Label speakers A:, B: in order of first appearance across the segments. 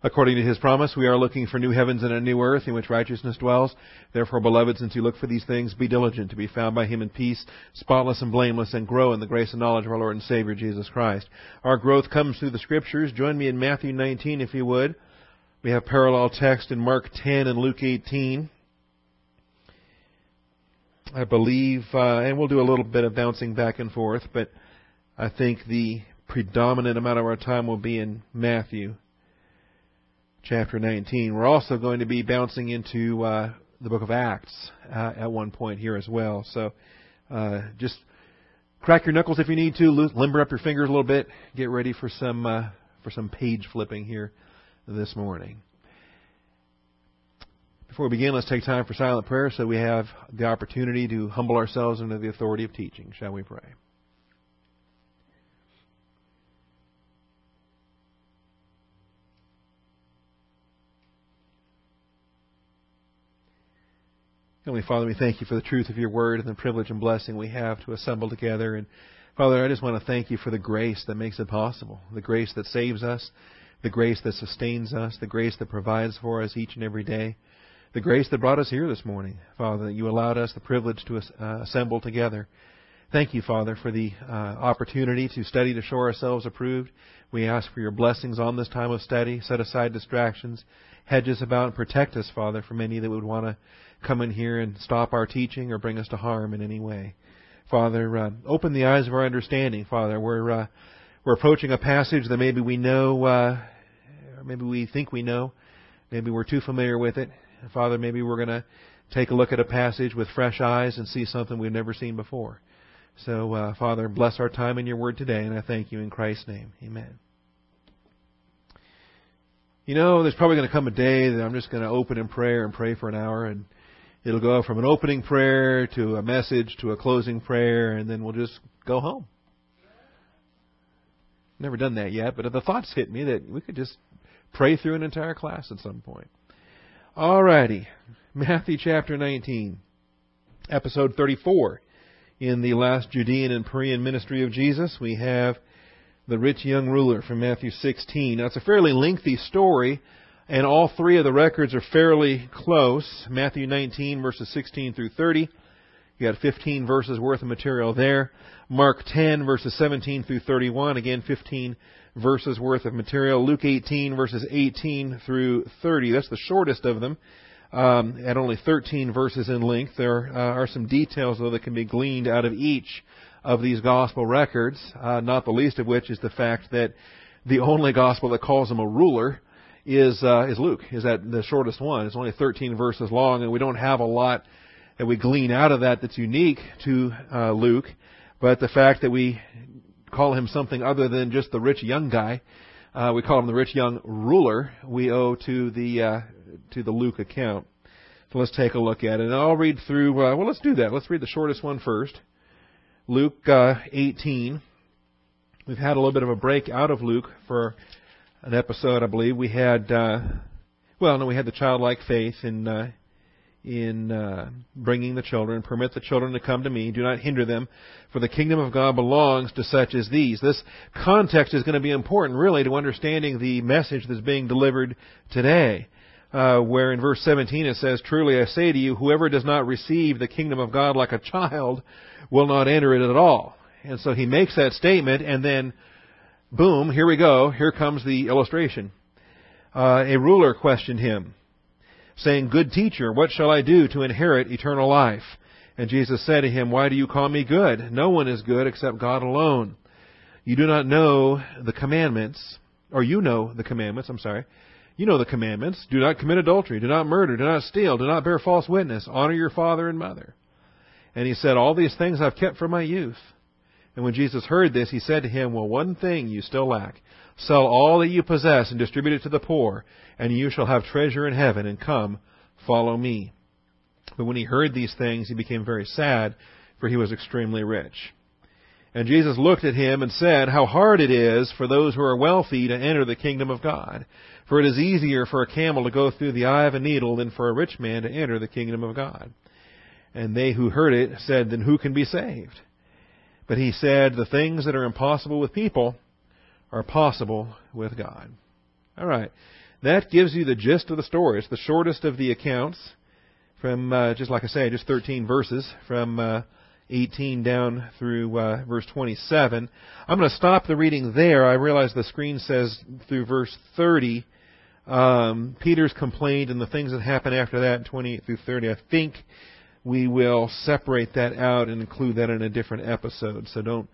A: According to his promise, we are looking for new heavens and a new earth in which righteousness dwells. Therefore, beloved, since you look for these things, be diligent to be found by him in peace, spotless and blameless, and grow in the grace and knowledge of our Lord and Savior Jesus Christ. Our growth comes through the Scriptures. Join me in Matthew 19, if you would. We have parallel text in Mark 10 and Luke 18. I believe, uh, and we'll do a little bit of bouncing back and forth, but I think the predominant amount of our time will be in Matthew chapter 19. We're also going to be bouncing into uh, the book of Acts uh, at one point here as well. So uh, just crack your knuckles if you need to, limber up your fingers a little bit, get ready for some uh, for some page flipping here this morning. Before we begin, let's take time for silent prayer so we have the opportunity to humble ourselves under the authority of teaching. Shall we pray? Heavenly Father, we thank you for the truth of your word and the privilege and blessing we have to assemble together. And Father, I just want to thank you for the grace that makes it possible, the grace that saves us, the grace that sustains us, the grace that provides for us each and every day, the grace that brought us here this morning, Father, that you allowed us the privilege to uh, assemble together. Thank you, Father, for the uh, opportunity to study to show ourselves approved. We ask for your blessings on this time of study. Set aside distractions, hedge us about, and protect us, Father, from any that would want to come in here and stop our teaching or bring us to harm in any way. Father, uh, open the eyes of our understanding, Father. We're uh, we're approaching a passage that maybe we know, uh, or maybe we think we know, maybe we're too familiar with it. Father, maybe we're going to take a look at a passage with fresh eyes and see something we've never seen before. So, uh, Father, bless our time in your word today, and I thank you in Christ's name. Amen. You know, there's probably going to come a day that I'm just going to open in prayer and pray for an hour and It'll go from an opening prayer to a message to a closing prayer, and then we'll just go home. Never done that yet, but the thoughts hit me that we could just pray through an entire class at some point. All righty, Matthew chapter 19, episode 34. In the last Judean and Perean ministry of Jesus, we have the rich young ruler from Matthew 16. Now, it's a fairly lengthy story, and all three of the records are fairly close. Matthew 19 verses 16 through 30. You got 15 verses worth of material there. Mark 10 verses 17 through 31. Again, 15 verses worth of material. Luke 18 verses 18 through 30. That's the shortest of them. Um, at only 13 verses in length. There uh, are some details, though, that can be gleaned out of each of these gospel records, uh, not the least of which is the fact that the only gospel that calls him a ruler is uh, is Luke. Is that the shortest one? It's only 13 verses long, and we don't have a lot that we glean out of that that's unique to uh, Luke. But the fact that we call him something other than just the rich young guy, uh, we call him the rich young ruler. We owe to the uh, to the Luke account. So let's take a look at it, and I'll read through. Uh, well, let's do that. Let's read the shortest one first. Luke uh, 18. We've had a little bit of a break out of Luke for an episode, I believe. We had, uh, well, no, we had the childlike faith in uh, in uh, bringing the children. Permit the children to come to me. Do not hinder them, for the kingdom of God belongs to such as these. This context is going to be important, really, to understanding the message that's being delivered today. Uh, where in verse 17 it says, Truly I say to you, whoever does not receive the kingdom of God like a child will not enter it at all. And so he makes that statement, and then boom, here we go. Here comes the illustration. Uh, a ruler questioned him, saying, Good teacher, what shall I do to inherit eternal life? And Jesus said to him, Why do you call me good? No one is good except God alone. You do not know the commandments, or you know the commandments, I'm sorry. You know the commandments. Do not commit adultery. Do not murder. Do not steal. Do not bear false witness. Honor your father and mother. And he said, All these things I've kept from my youth. And when Jesus heard this, he said to him, Well, one thing you still lack. Sell all that you possess and distribute it to the poor, and you shall have treasure in heaven, and come, follow me. But when he heard these things, he became very sad, for he was extremely rich. And Jesus looked at him and said, How hard it is for those who are wealthy to enter the kingdom of God. For it is easier for a camel to go through the eye of a needle than for a rich man to enter the kingdom of God. And they who heard it said, Then who can be saved? But he said, the things that are impossible with people are possible with God. All right. That gives you the gist of the story. It's the shortest of the accounts from, uh, just like I say, just 13 verses from uh, 18 down through uh, verse 27. I'm going to stop the reading there. I realize the screen says through verse 30. Um, Peter's complaint and the things that happen after that, 28 through 30. I think we will separate that out and include that in a different episode. So don't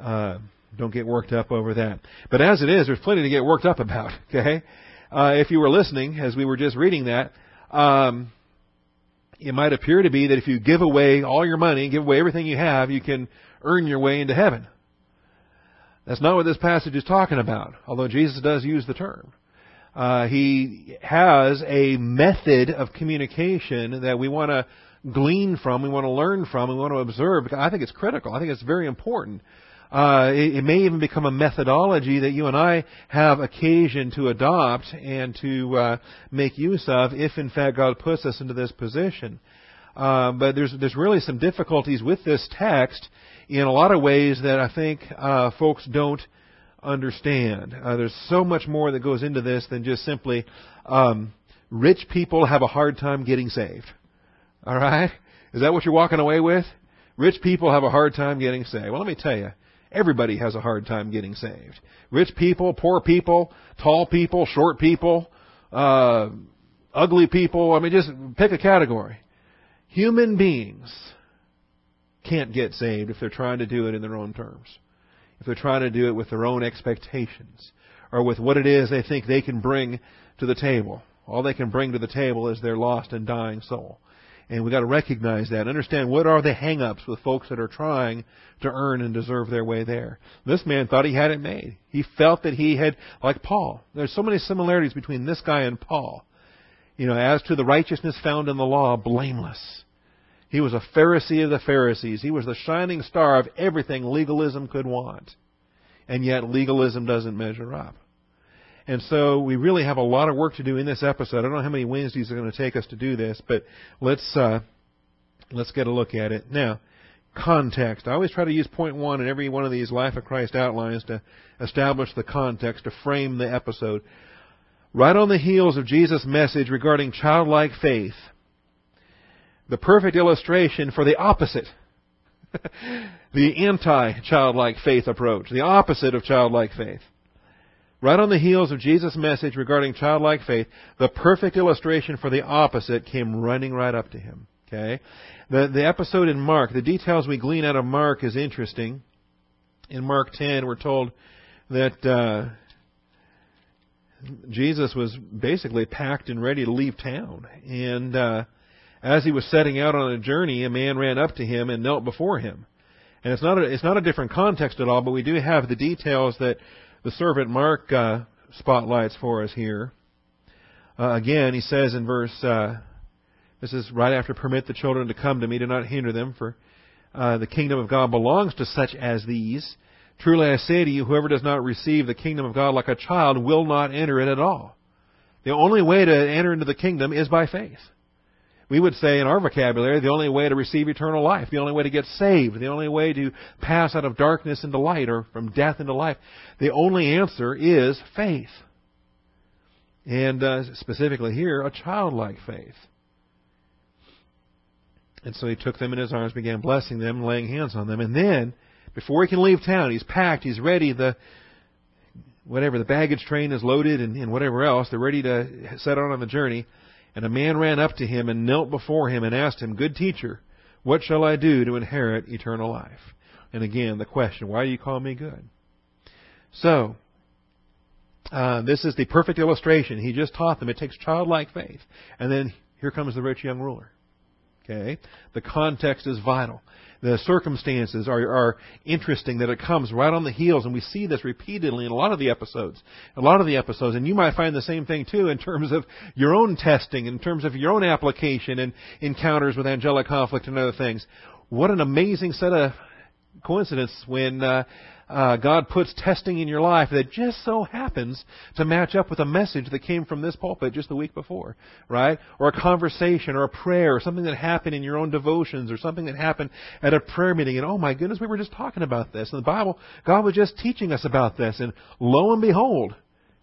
A: uh, don't get worked up over that. But as it is, there's plenty to get worked up about. Okay, uh, if you were listening as we were just reading that, um, it might appear to be that if you give away all your money, give away everything you have, you can earn your way into heaven. That's not what this passage is talking about, although Jesus does use the term. Uh, he has a method of communication that we want to glean from, we want to learn from, we want to observe. I think it's critical. I think it's very important. Uh, it, it, may even become a methodology that you and I have occasion to adopt and to uh, make use of if, in fact, God puts us into this position. Uh, but there's there's really some difficulties with this text in a lot of ways that I think uh, folks don't understand. Uh, there's so much more that goes into this than just simply um, rich people have a hard time getting saved. All right, is that what you're walking away with? Rich people have a hard time getting saved. Well, let me tell you, Everybody has a hard time getting saved. Rich people, poor people, tall people, short people, uh, ugly people. I mean, just pick a category. Human beings can't get saved if they're trying to do it in their own terms. If they're trying to do it with their own expectations or with what it is they think they can bring to the table. All they can bring to the table is their lost and dying soul. And we've got to recognize that. Understand what are the hang-ups with folks that are trying to earn and deserve their way there. This man thought he had it made. He felt that he had, like Paul. There's so many similarities between this guy and Paul. You know, as to the righteousness found in the law, blameless. He was a Pharisee of the Pharisees. He was the shining star of everything legalism could want. And yet legalism doesn't measure up. And so we really have a lot of work to do in this episode. I don't know how many Wednesdays are going to take us to do this, but let's uh, let's get a look at it now. Context. I always try to use point one in every one of these Life of Christ outlines to establish the context, to frame the episode. Right on the heels of Jesus' message regarding childlike faith, the perfect illustration for the opposite. the anti-childlike faith approach, the opposite of childlike faith. Right on the heels of Jesus' message regarding childlike faith, the perfect illustration for the opposite came running right up to him. Okay? The, the episode in Mark, the details we glean out of Mark is interesting. In Mark 10, we're told that uh, Jesus was basically packed and ready to leave town. And uh, as he was setting out on a journey, a man ran up to him and knelt before him. And it's not a, it's not a different context at all, but we do have the details that the servant Mark uh, spotlights for us here. Uh, again, he says in verse, uh, this is right after permit the children to come to me, do not hinder them, for uh, the kingdom of God belongs to such as these. Truly I say to you, whoever does not receive the kingdom of God like a child will not enter it at all. The only way to enter into the kingdom is by faith we would say in our vocabulary, the only way to receive eternal life, the only way to get saved, the only way to pass out of darkness into light or from death into life, the only answer is faith. And uh, specifically here, a childlike faith. And so he took them in his arms, began blessing them, laying hands on them. And then, before he can leave town, he's packed, he's ready, the whatever, the baggage train is loaded and, and whatever else, they're ready to set out on the journey. And a man ran up to him and knelt before him and asked him, Good teacher, what shall I do to inherit eternal life? And again, the question, why do you call me good? So, uh, this is the perfect illustration. He just taught them it takes childlike faith. And then here comes the rich young ruler. Okay? The context is vital the circumstances are, are interesting that it comes right on the heels, and we see this repeatedly in a lot of the episodes. A lot of the episodes, and you might find the same thing too in terms of your own testing, in terms of your own application and encounters with angelic conflict and other things. What an amazing set of coincidence when uh, uh, God puts testing in your life that just so happens to match up with a message that came from this pulpit just the week before, right? Or a conversation or a prayer or something that happened in your own devotions or something that happened at a prayer meeting. And oh my goodness, we were just talking about this. And the Bible, God was just teaching us about this. And lo and behold,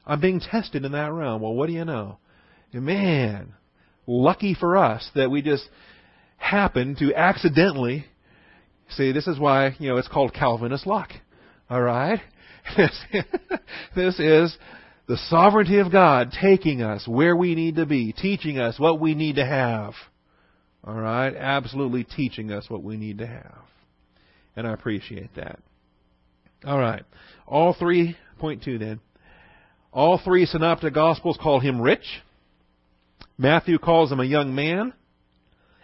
A: I'm being tested in that realm. Well, what do you know? Man, lucky for us that we just happened to accidentally see. This is why you know it's called Calvinist luck. All right, this is the sovereignty of God taking us where we need to be, teaching us what we need to have. All right, absolutely teaching us what we need to have, and I appreciate that. All right, all three point two then. All three synoptic gospels call him rich. Matthew calls him a young man,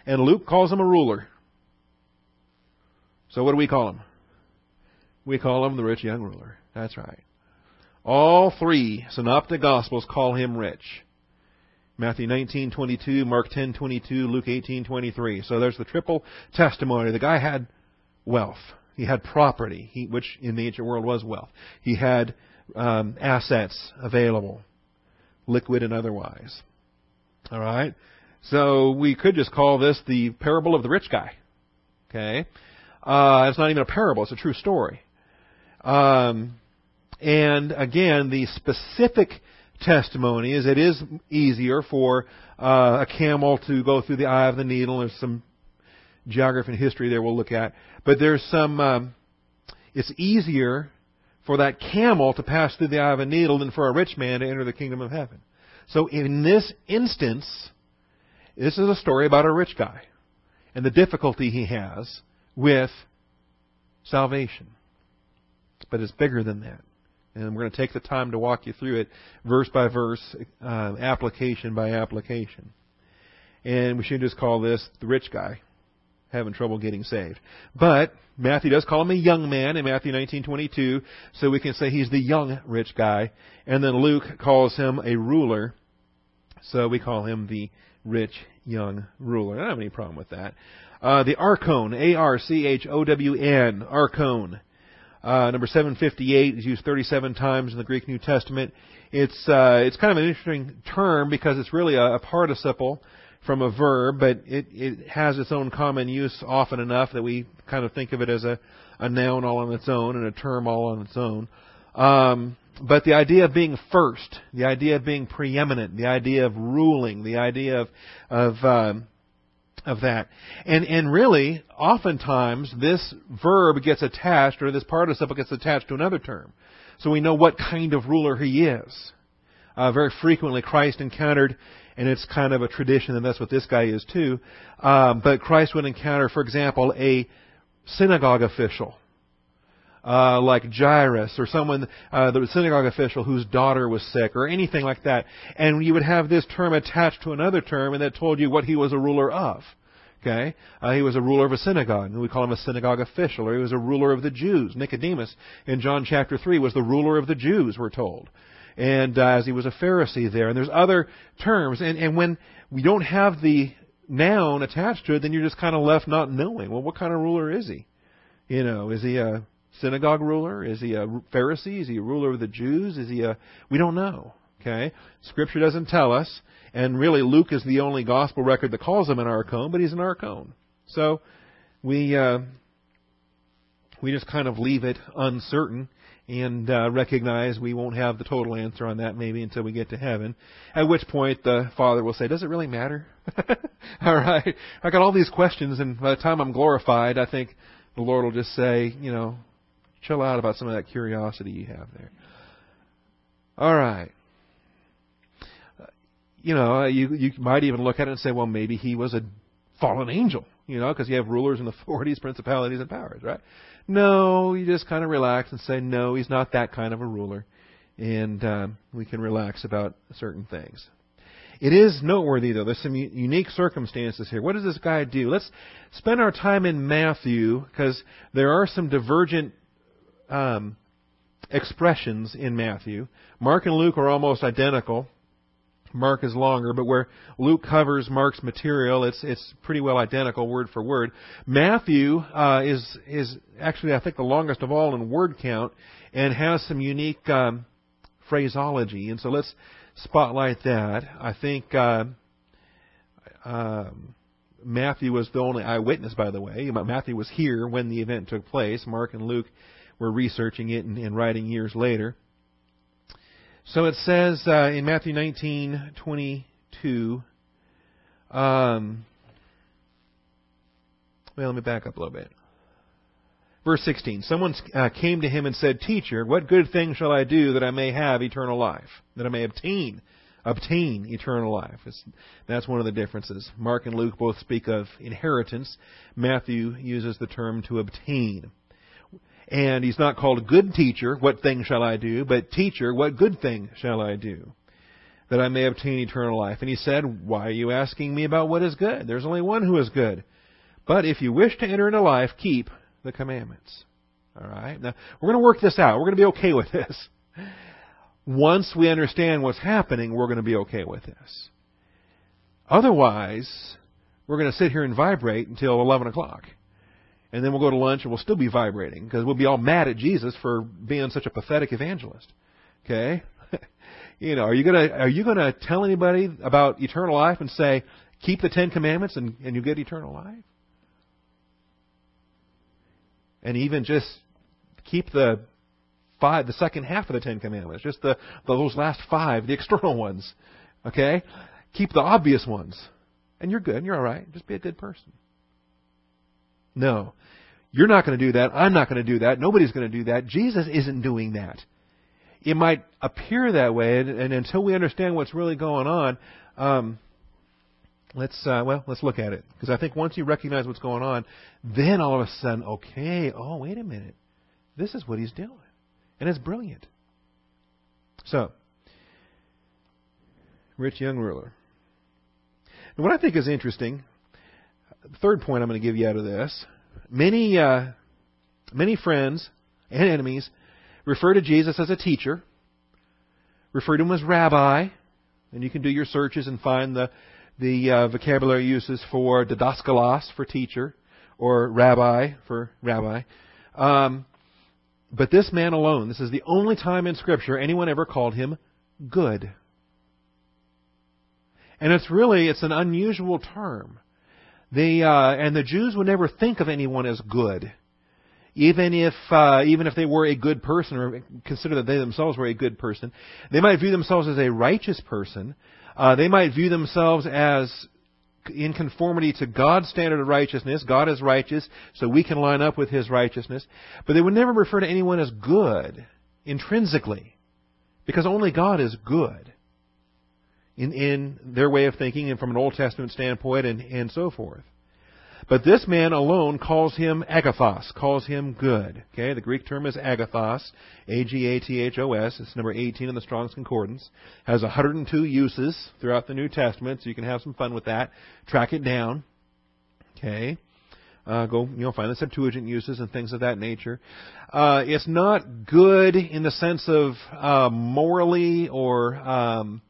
A: and Luke calls him a ruler. So what do we call him? We call him the rich young ruler. That's right. All three synoptic gospels call him rich. Matthew 19:22, Mark 10:22, Luke 18:23. So there's the triple testimony. The guy had wealth. He had property, he, which in the ancient world was wealth. He had um, assets available, liquid and otherwise. All right? So we could just call this the parable of the rich guy. Okay? Uh, it's not even a parable, it's a true story. Um, and again, the specific testimony is it is easier for uh, a camel to go through the eye of the needle. There's some geography and history there we'll look at. But there's some, um, it's easier for that camel to pass through the eye of a needle than for a rich man to enter the kingdom of heaven. So in this instance, this is a story about a rich guy and the difficulty he has with salvation. But it's bigger than that. And we're going to take the time to walk you through it verse by verse, uh, application by application. And we should just call this the rich guy having trouble getting saved. But Matthew does call him a young man in Matthew 19:22, so we can say he's the young rich guy. And then Luke calls him a ruler, so we call him the rich young ruler. I don't have any problem with that. Uh, the archon, A-R-C-H-O-W-N, archon. Uh, number 758 is used 37 times in the Greek New Testament. It's uh, it's kind of an interesting term because it's really a, a participle from a verb, but it, it has its own common use often enough that we kind of think of it as a, a noun all on its own and a term all on its own. Um, but the idea of being first, the idea of being preeminent, the idea of ruling, the idea of of um, of that, and and really, oftentimes this verb gets attached, or this participle gets attached to another term, so we know what kind of ruler he is. Uh, very frequently, Christ encountered and it's kind of a tradition, and that's what this guy is too. Um, but Christ would encounter, for example, a synagogue official. Uh, like Jairus or someone, uh, the synagogue official whose daughter was sick or anything like that. And you would have this term attached to another term and that told you what he was a ruler of. Okay? Uh, he was a ruler of a synagogue, and we call him a synagogue official, or he was a ruler of the Jews. Nicodemus in John chapter 3 was the ruler of the Jews, we're told and uh, as he was a Pharisee there. And there's other terms, and and when we don't have the noun attached to it, then you're just kind of left not knowing. Well, what kind of ruler is he? You know, is he a synagogue ruler? Is he a Pharisee? Is he a ruler of the Jews? Is he a? We don't know. Okay, Scripture doesn't tell us, and really Luke is the only gospel record that calls him an archon, but he's an archon. So we uh, we just kind of leave it uncertain and uh, recognize we won't have the total answer on that maybe until we get to heaven. At which point the Father will say, "Does it really matter?" all right, I got all these questions, and by the time I'm glorified, I think the Lord will just say, you know, chill out about some of that curiosity you have there. All right. You know, you you might even look at it and say, well, maybe he was a fallen angel, you know, because you have rulers and authorities, principalities, and powers, right? No, you just kind of relax and say, no, he's not that kind of a ruler. And um, we can relax about certain things. It is noteworthy, though. There's some unique circumstances here. What does this guy do? Let's spend our time in Matthew because there are some divergent um, expressions in Matthew. Mark and Luke are almost identical. Mark is longer, but where Luke covers Mark's material, it's it's pretty well identical word for word. Matthew uh, is is actually I think the longest of all in word count, and has some unique um, phraseology. And so let's spotlight that. I think uh, uh, Matthew was the only eyewitness, by the way. Matthew was here when the event took place. Mark and Luke were researching it and, and writing years later. So it says uh, in Matthew 19:22. Um, well, let me back up a little bit. Verse 16. Someone uh, came to him and said, Teacher, what good thing shall I do that I may have eternal life? That I may obtain, obtain eternal life. It's, that's one of the differences. Mark and Luke both speak of inheritance. Matthew uses the term to obtain. And he's not called good teacher, what thing shall I do, but teacher, what good thing shall I do? That I may obtain eternal life. And he said, Why are you asking me about what is good? There's only one who is good. But if you wish to enter into life, keep the commandments. All right? Now, we're going to work this out. We're going to be okay with this. Once we understand what's happening, we're going to be okay with this. Otherwise, we're going to sit here and vibrate until 11 o'clock. And then we'll go to lunch and we'll still be vibrating because we'll be all mad at Jesus for being such a pathetic evangelist. Okay? you know, are you going to, are you to tell anybody about eternal life and say, keep the Ten Commandments and, and you get eternal life? and even just keep the five, the second half of the Ten Commandments, just the those last five, the external ones. Okay, keep the obvious ones, and you're good. and You're all right. Just be a good person. No, you're not going to do that. I'm not going to do that. Nobody's going to do that. Jesus isn't doing that. It might appear that way, and, and until we understand what's really going on, um, let's uh, well let's look at it because I think once you recognize what's going on, then all of a sudden, okay, oh wait a minute, this is what he's doing, and it's brilliant. So, rich young ruler. And what I think is interesting, the third point I'm going to give you out of this, many uh, many friends and enemies refer to Jesus as a teacher, refer to him as rabbi, and you can do your searches and find the the uh, vocabulary uses for didaskalos for teacher or rabbi for rabbi. Um, but this man alone, this is the only time in Scripture anyone ever called him good. And it's really it's an unusual term. The uh, and the Jews would never think of anyone as good, even if uh, even if they were a good person or consider that they themselves were a good person. They might view themselves as a righteous person, uh, they might view themselves as in conformity to God's standard of righteousness. God is righteous, so we can line up with His righteousness. But they would never refer to anyone as good intrinsically, because only God is good in, in their way of thinking and from an Old Testament standpoint and, and so forth. But this man alone calls him agathos, calls him good. Okay, the Greek term is agathos, A-G-A-T-H-O-S. It's number 18 in the Strong's Concordance. Has 102 uses throughout the New Testament, so you can have some fun with that. Track it down. Okay. Uh, go, you know, find the Septuagint uses and things of that nature. Uh, it's not good in the sense of uh, morally or um,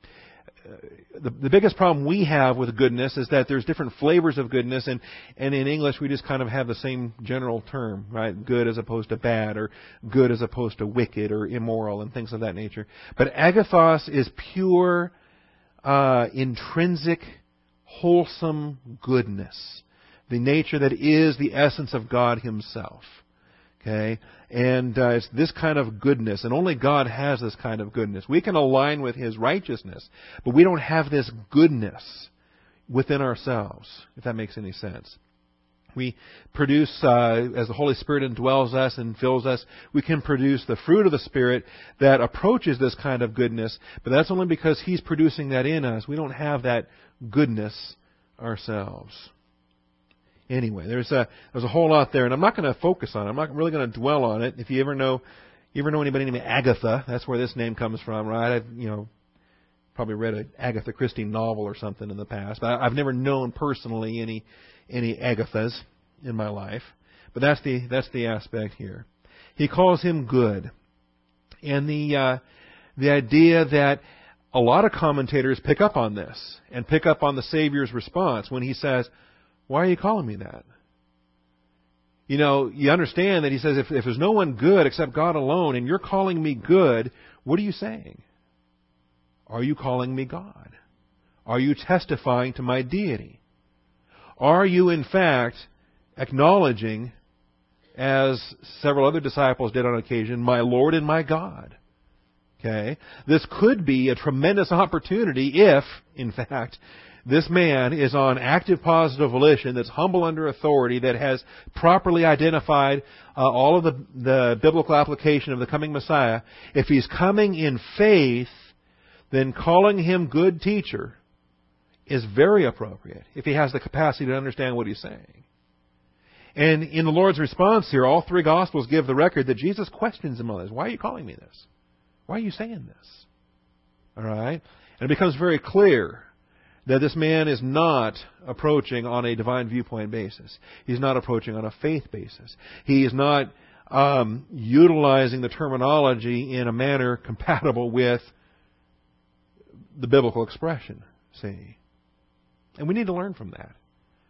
A: the, the biggest problem we have with goodness is that there's different flavors of goodness, and, and in English we just kind of have the same general term, right? Good as opposed to bad, or good as opposed to wicked or immoral, and things of that nature. But agathos is pure, uh, intrinsic, wholesome goodness. The nature that is the essence of God Himself. Okay? And uh, it's this kind of goodness, and only God has this kind of goodness. We can align with His righteousness, but we don't have this goodness within ourselves, if that makes any sense. We produce, uh, as the Holy Spirit indwells us and fills us, we can produce the fruit of the Spirit that approaches this kind of goodness, but that's only because He's producing that in us. We don't have that goodness ourselves anyway, there's a there's a whole lot there, and I'm not going to focus on it. I'm not really going to dwell on it. If you ever know, you ever know anybody named Agatha? That's where this name comes from, right? I've you know probably read an Agatha Christie novel or something in the past. But I've never known personally any any Agathas in my life. But that's the that's the aspect here. He calls him good, and the uh, the idea that a lot of commentators pick up on this and pick up on the Savior's response when he says, why are you calling me that? You know, you understand that he says, if, if there's no one good except God alone, and you're calling me good, what are you saying? Are you calling me God? Are you testifying to my deity? Are you, in fact, acknowledging, as several other disciples did on occasion, my Lord and my God? Okay? This could be a tremendous opportunity if, in fact, this man is on active positive volition that's humble under authority, that has properly identified uh, all of the, the biblical application of the coming Messiah. If he's coming in faith, then calling him good teacher is very appropriate if he has the capacity to understand what he's saying. And in the Lord's response here, all three Gospels give the record that Jesus questions him on this. Why are you calling me this? Why are you saying this? All right? And it becomes very clear that this man is not approaching on a divine viewpoint basis. He's not approaching on a faith basis. He is not um, utilizing the terminology in a manner compatible with the biblical expression. See? And we need to learn from that.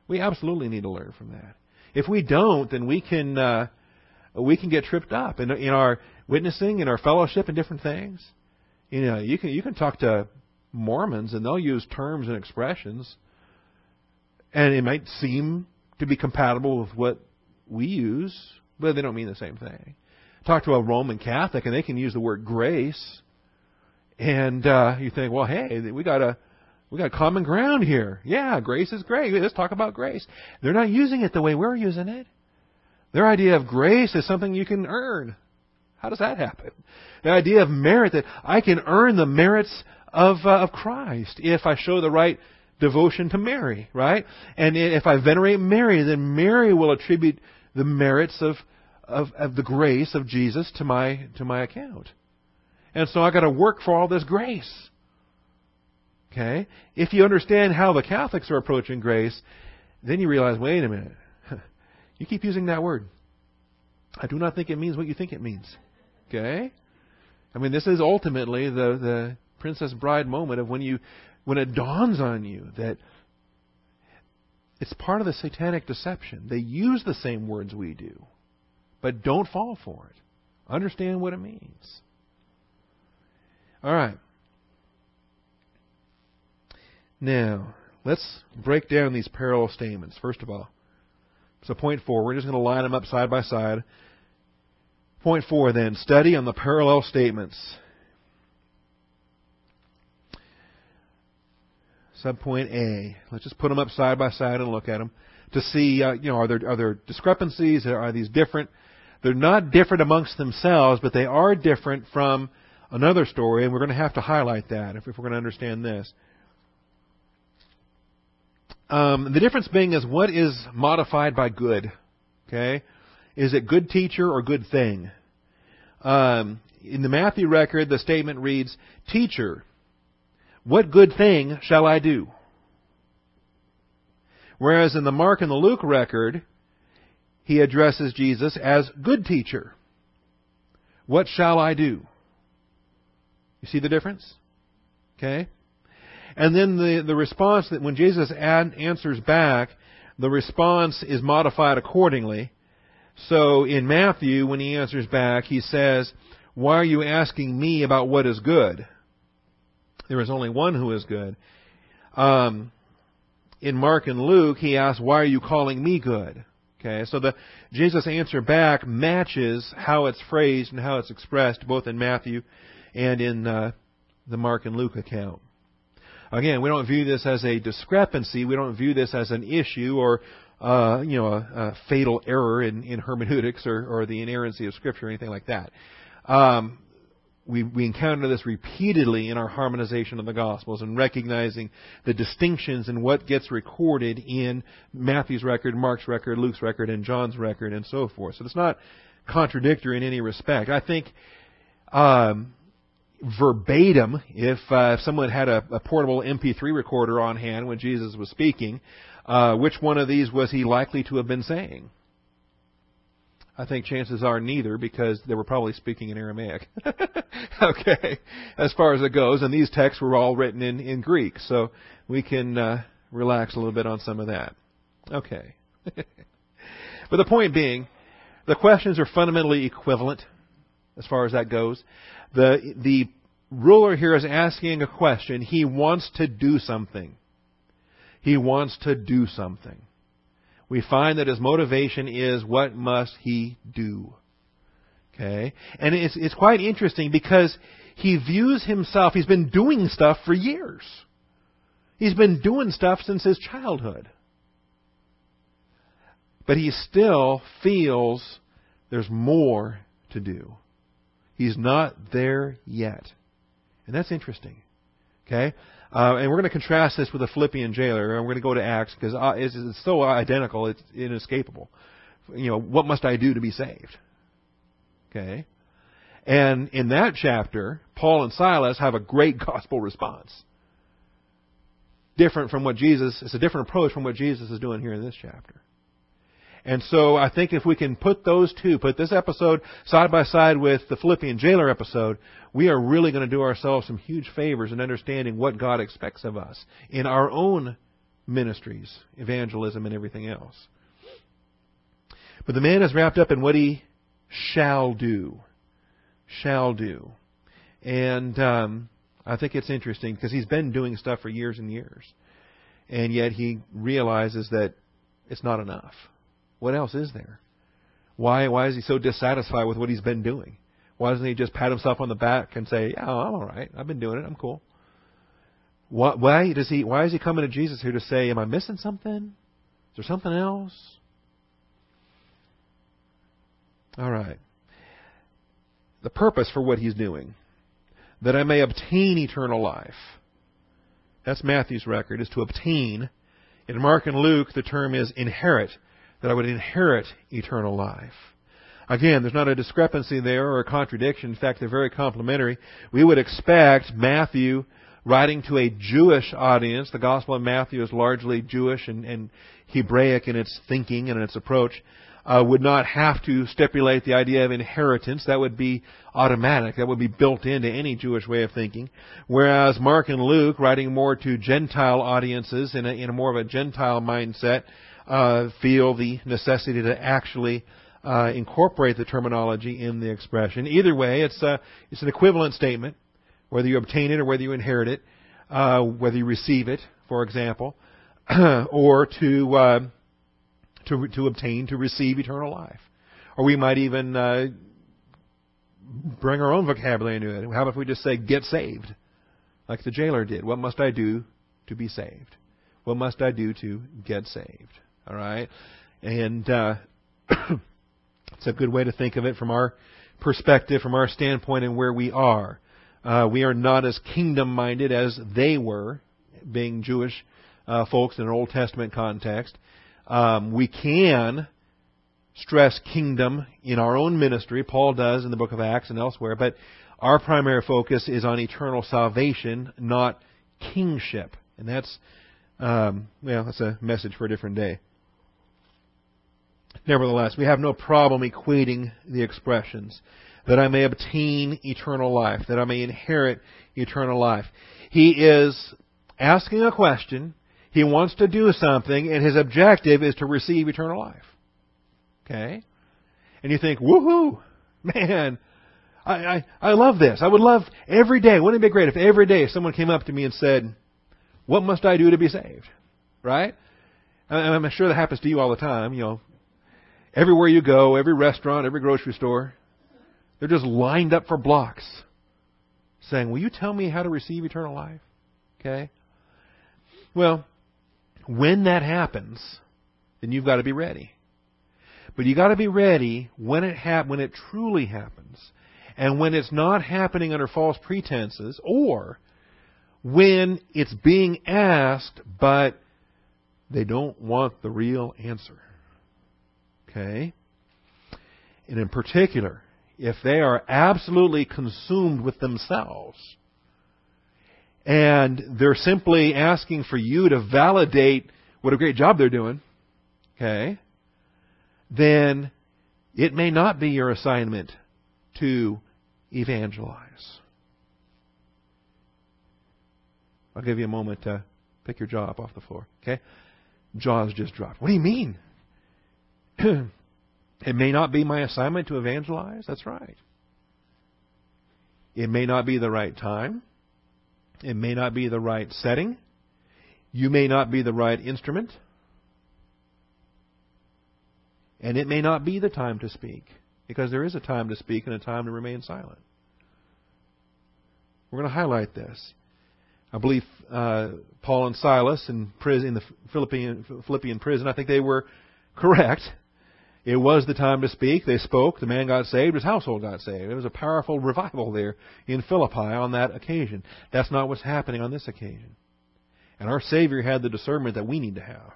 A: We absolutely need to learn from that. If we don't, then we can uh, we can get tripped up in, in our witnessing, in our fellowship, and different things. You know, you can you can talk to Mormons and they'll use terms and expressions, and it might seem to be compatible with what we use, but they don't mean the same thing. Talk to a Roman Catholic and they can use the word grace, and uh, you think, well, hey, we got a we got common ground here. Yeah, grace is great. Let's talk about grace. They're not using it the way we're using it. Their idea of grace is something you can earn. How does that happen? The idea of merit that I can earn the merits of, uh, of Christ if I show the right devotion to Mary, right? And if I venerate Mary, then Mary will attribute the merits of, of, of the grace of Jesus to my, to my account. And so I gotta work for all this grace. Okay? If you understand how the Catholics are approaching grace, then you realize, wait a minute. You keep using that word. I do not think it means what you think it means. Okay? I mean, this is ultimately the, the Princess Bride moment of when you when it dawns on you that it's part of the satanic deception. They use the same words we do, but don't fall for it. Understand what it means. All right. Now, let's break down these parallel statements. First of all, so point four, we're just going to line them up side by side. Point four then, study on the parallel statements. Subpoint A. Let's just put them up side by side and look at them to see, uh, you know, are there are there discrepancies? Are these different? They're not different amongst themselves, but they are different from another story, and we're going to have to highlight that if, if we're going to understand this. Um, the difference being is what is modified by good. Okay, is it good teacher or good thing? Um, in the Matthew record, the statement reads, "Teacher, what good thing shall I do?" Whereas in the Mark and the Luke record, he addresses Jesus as good teacher. What shall I do? You see the difference? Okay? And then the, the response that when Jesus ad, answers back, the response is modified accordingly. So in Matthew, when he answers back, he says, Why are you asking me about what is good? There is only one who is good. Um, in Mark and Luke, he asks, Why are you calling me good? Okay, so the Jesus answer back matches how it's phrased and how it's expressed both in Matthew and in uh, the Mark and Luke account. Again, we don't view this as a discrepancy. We don't view this as an issue or uh, you know a, a fatal error in, in hermeneutics or, or the inerrancy of Scripture or anything like that. Um, we, we encounter this repeatedly in our harmonization of the Gospels and recognizing the distinctions in what gets recorded in Matthew's record, Mark's record, Luke's record, and John's record, and so forth. So it's not contradictory in any respect. I think um, verbatim if uh, someone had a, a, portable MP3 recorder on hand when Jesus was speaking, uh, which one of these was he likely to have been saying? I think chances are neither because they were probably speaking in Aramaic. okay, as far as it goes, and these texts were all written in in Greek, so we can uh, relax a little bit on some of that. Okay, but the point being, the questions are fundamentally equivalent as far as that goes. The, the ruler here is asking a question. He wants to do something. He wants to do something. We find that his motivation is what must he do? Okay? And it's, it's quite interesting because he views himself, he's been doing stuff for years. He's been doing stuff since his childhood. But he still feels there's more to do. He's not there yet. And that's interesting. Okay? Uh, and we're going to contrast this with the Philippian jailer, and we're going to go to Acts because uh, it's, it's so identical, it's inescapable. You know, what must I do to be saved? Okay? And in that chapter, Paul and Silas have a great gospel response. Different from what Jesus, it's a different approach from what Jesus is doing here in this chapter. And so I think if we can put those two, put this episode side by side with the Philippian jailer episode, we are really going to do ourselves some huge favors in understanding what God expects of us in our own ministries, evangelism, and everything else. But the man is wrapped up in what he shall do. Shall do. And um, I think it's interesting because he's been doing stuff for years and years. And yet he realizes that it's not enough. What else is there? Why why is he so dissatisfied with what he's been doing? Why doesn't he just pat himself on the back and say, "Yeah, I'm all right. I've been doing it. I'm cool." Why, why does he? Why is he coming to Jesus here to say, "Am I missing something? Is there something else?" All right. The purpose for what he's doing, that I may obtain eternal life. That's Matthew's record, is to obtain. In Mark and Luke, the term is inherit that I would inherit eternal life. Again, there's not a discrepancy there or a contradiction. In fact, they're very complementary. We would expect Matthew writing to a Jewish audience. The Gospel of Matthew is largely Jewish and, and Hebraic in its thinking and its approach. Uh, would not have to stipulate the idea of inheritance. That would be automatic. That would be built into any Jewish way of thinking. Whereas Mark and Luke, writing more to Gentile audiences in a, in a more of a Gentile mindset, uh, feel the necessity to actually uh, incorporate the terminology in the expression. Either way, it's a, uh, it's an equivalent statement, whether you obtain it or whether you inherit it, uh, whether you receive it, for example, or to uh, to to obtain to receive eternal life, or we might even uh, bring our own vocabulary into it. How about if we just say "get saved," like the jailer did? What must I do to be saved? What must I do to get saved? All right, and uh, it's a good way to think of it from our perspective, from our standpoint, and where we are. Uh, we are not as kingdom-minded as they were, being Jewish uh, folks in an Old Testament context. Um, we can stress kingdom in our own ministry. Paul does in the book of Acts and elsewhere, but our primary focus is on eternal salvation, not kingship. And that's, um, well, that's a message for a different day. Nevertheless, we have no problem equating the expressions that I may obtain eternal life, that I may inherit eternal life. He is asking a question. He wants to do something, and his objective is to receive eternal life. Okay? And you think, woohoo! Man, I, I, I love this. I would love every day. Wouldn't it be great if every day someone came up to me and said, What must I do to be saved? Right? I'm sure that happens to you all the time. You know, Everywhere you go, every restaurant, every grocery store, they're just lined up for blocks saying, Will you tell me how to receive eternal life? Okay? Well, when that happens, then you've got to be ready. But you've got to be ready when it hap- when it truly happens, and when it's not happening under false pretenses, or when it's being asked, but they don't want the real answer. Okay? And in particular, if they are absolutely consumed with themselves and they're simply asking for you to validate what a great job they're doing, okay, then it may not be your assignment to evangelize. I'll give you a moment to pick your jaw up off the floor, okay? Jaws just dropped. What do you mean? it may not be my assignment to evangelize. That's right. It may not be the right time. It may not be the right setting. You may not be the right instrument. And it may not be the time to speak. Because there is a time to speak and a time to remain silent. We're going to highlight this. I believe uh, Paul and Silas in prison, in the Philippian, Philippian prison, I think they were correct. It was the time to speak. They spoke. The man got saved. His household got saved. It was a powerful revival there in Philippi on that occasion. That's not what's happening on this occasion. And our Savior had the discernment that we need to have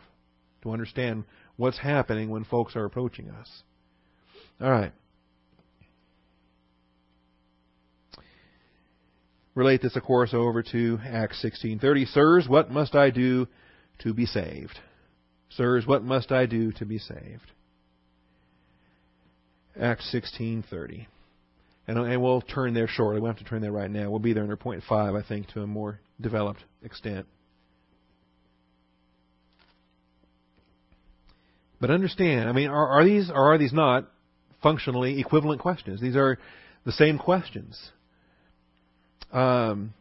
A: to understand what's happening when folks are approaching us. All right. Relate this, of course, over to Acts 16:30. Sirs, what must I do to be saved? Sirs, what must I do to be saved? Acts 16:30. And, and we'll turn there shortly. We don't have to turn there right now. We'll be there under point five, I think, to a more developed extent. But understand, I mean, are, are these or are these not functionally equivalent questions? These are the same questions. Um,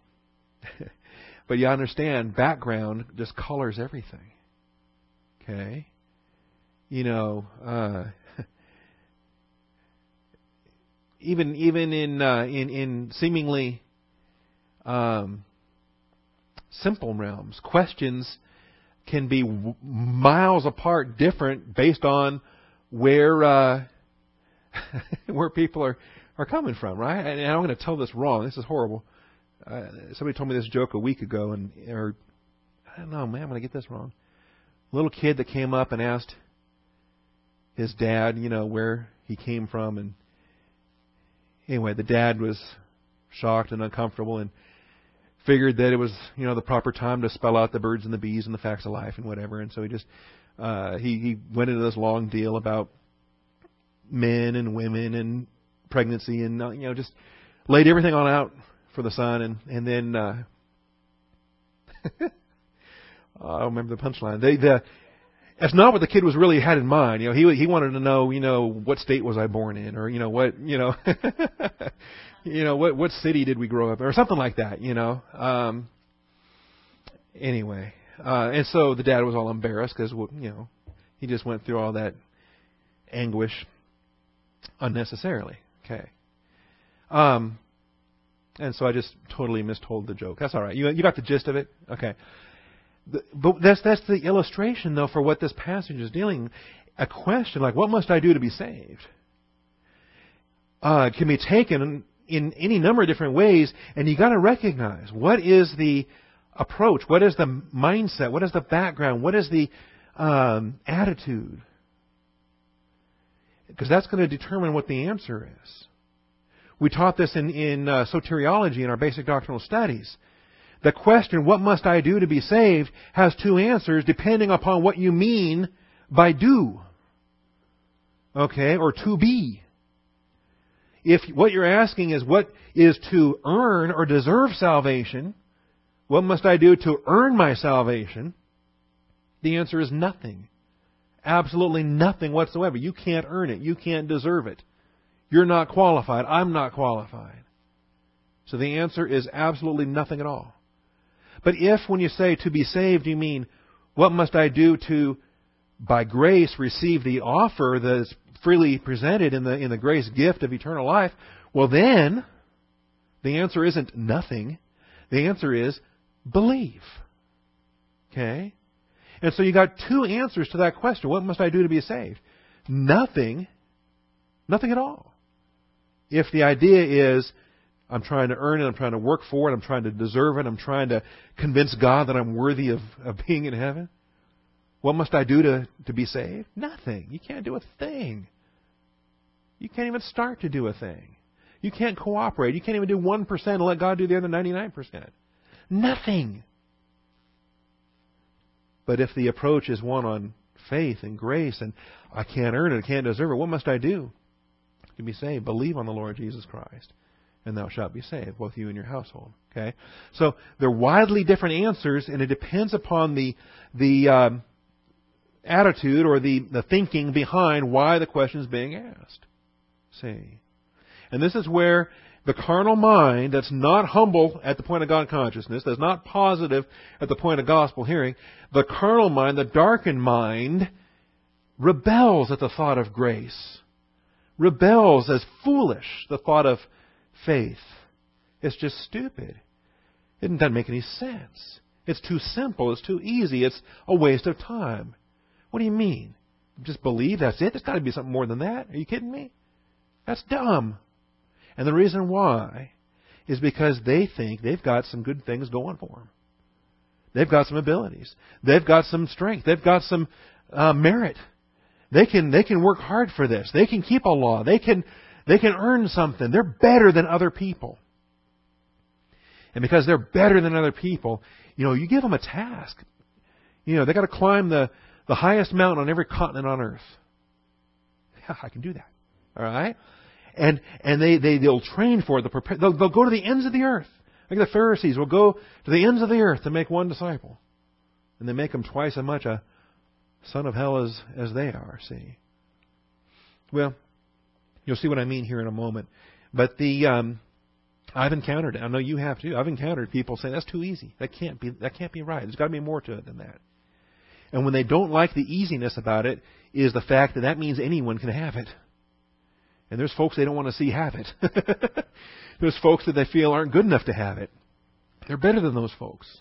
A: but you understand, background just colors everything. Okay, you know, uh, even even in uh, in in seemingly um, simple realms, questions can be w- miles apart, different based on where uh, where people are are coming from, right? And I'm going to tell this wrong. This is horrible. Uh, somebody told me this joke a week ago, and or I don't know, man, I'm going to get this wrong. Little kid that came up and asked his dad, you know, where he came from, and anyway, the dad was shocked and uncomfortable, and figured that it was you know the proper time to spell out the birds and the bees and the facts of life and whatever. And so he just uh, he he went into this long deal about men and women and pregnancy and uh, you know just laid everything on out for the son and and then uh, I don't remember the punchline. They the that's not what the kid was really had in mind. You know, he he wanted to know, you know, what state was I born in, or you know, what you know, you know, what what city did we grow up in, or something like that. You know. Um, anyway, uh, and so the dad was all embarrassed because you know he just went through all that anguish unnecessarily. Okay. Um, and so I just totally mistold the joke. That's all right. You you got the gist of it. Okay. But that's that's the illustration, though, for what this passage is dealing. A question like, "What must I do to be saved?" Uh, can be taken in any number of different ways, and you got to recognize what is the approach, what is the mindset, what is the background, what is the um, attitude, because that's going to determine what the answer is. We taught this in in uh, soteriology in our basic doctrinal studies. The question, what must I do to be saved, has two answers depending upon what you mean by do. Okay, or to be. If what you're asking is what is to earn or deserve salvation, what must I do to earn my salvation? The answer is nothing. Absolutely nothing whatsoever. You can't earn it. You can't deserve it. You're not qualified. I'm not qualified. So the answer is absolutely nothing at all. But if, when you say to be saved, you mean, what must I do to, by grace, receive the offer that is freely presented in the, in the grace gift of eternal life, well then, the answer isn't nothing. The answer is believe. Okay? And so you got two answers to that question. What must I do to be saved? Nothing. Nothing at all. If the idea is I'm trying to earn it. I'm trying to work for it. I'm trying to deserve it. I'm trying to convince God that I'm worthy of, of being in heaven. What must I do to, to be saved? Nothing. You can't do a thing. You can't even start to do a thing. You can't cooperate. You can't even do 1% and let God do the other 99%. Nothing. But if the approach is one on faith and grace and I can't earn it, I can't deserve it, what must I do to be saved? Believe on the Lord Jesus Christ and thou shalt be saved, both you and your household. Okay, so they're widely different answers, and it depends upon the the um, attitude or the the thinking behind why the question is being asked. See, and this is where the carnal mind that's not humble at the point of God consciousness, that's not positive at the point of gospel hearing, the carnal mind, the darkened mind, rebels at the thought of grace, rebels as foolish the thought of faith. It's just stupid. It doesn't make any sense. It's too simple. It's too easy. It's a waste of time. What do you mean? Just believe that's it? There's got to be something more than that. Are you kidding me? That's dumb. And the reason why is because they think they've got some good things going for them. They've got some abilities. They've got some strength. They've got some uh, merit. They can they can work hard for this. They can keep a law. They can they can earn something. They're better than other people. And because they're better than other people, you know, you give them a task. You know, they got to climb the the highest mountain on every continent on earth. Yeah, I can do that. All right? And and they they they'll train for it. They'll, prepare, they'll, they'll go to the ends of the earth. Like the Pharisees will go to the ends of the earth to make one disciple, and they make them twice as much a son of hell as as they are. See. Well, you'll see what I mean here in a moment. But the um, I've encountered it. I know you have too. I've encountered people saying that's too easy. That can't be. That can't be right. There's got to be more to it than that. And when they don't like the easiness about it, is the fact that that means anyone can have it. And there's folks they don't want to see have it. there's folks that they feel aren't good enough to have it. They're better than those folks.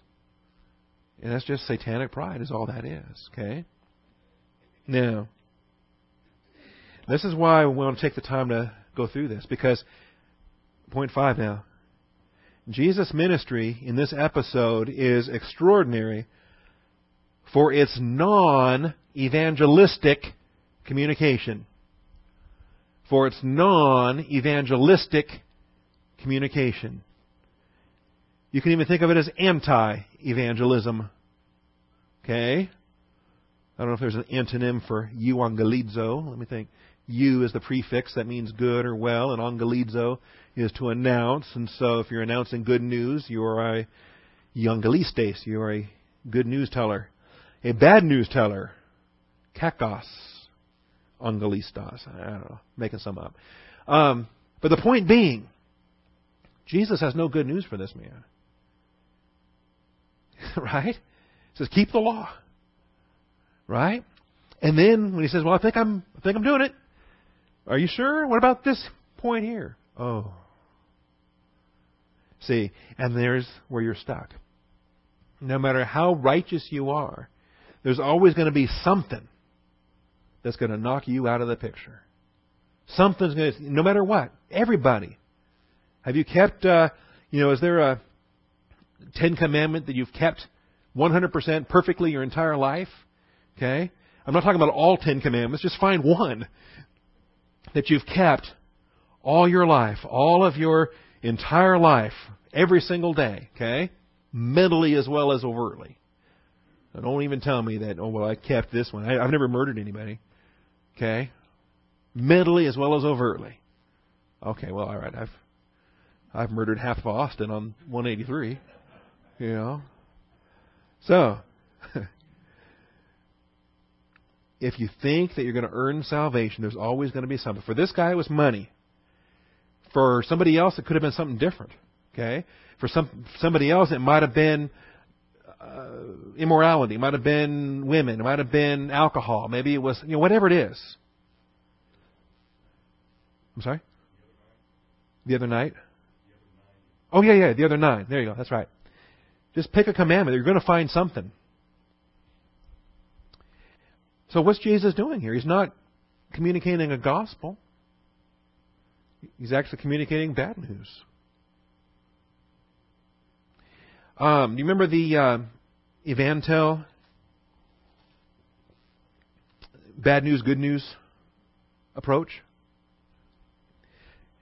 A: And that's just satanic pride, is all that is. Okay? Now, this is why we want to take the time to go through this, because, point five now, Jesus' ministry in this episode is extraordinary for its non evangelistic communication for its non evangelistic communication. You can even think of it as anti evangelism. Okay? I don't know if there's an antonym for euangelizo. Let me think. Eu is the prefix that means good or well, and angelizo is to announce. And so if you're announcing good news, you are a euangelistes. You are a good news teller. A bad news teller, kakos Angelistas. I don't know, making some up. Um, but the point being, Jesus has no good news for this man. right? He says, keep the law. Right? And then when he says, Well, I think I'm I think I'm doing it. Are you sure? What about this point here? Oh. See, and there's where you're stuck. No matter how righteous you are, there's always going to be something that's going to knock you out of the picture. Something's going to, no matter what, everybody. Have you kept, uh, you know, is there a Ten Commandment that you've kept 100% perfectly your entire life? Okay? I'm not talking about all Ten Commandments, just find one that you've kept all your life, all of your entire life, every single day, okay? Mentally as well as overtly. don't even tell me that, oh, well, I kept this one. I, I've never murdered anybody. Okay? Mentally as well as overtly. Okay, well, all right. I've I've murdered half of Austin on 183. You know. So, if you think that you're going to earn salvation, there's always going to be something. For this guy, it was money. For somebody else, it could have been something different. Okay. For some somebody else, it might have been uh, immorality. It might have been women. It might have been alcohol. Maybe it was, you know, whatever it is. I'm sorry? The other night? Oh, yeah, yeah, the other nine. There you go. That's right. Just pick a commandment. You're going to find something. So, what's Jesus doing here? He's not communicating a gospel, he's actually communicating bad news. Um, do you remember the uh, EvanTell bad news, good news approach?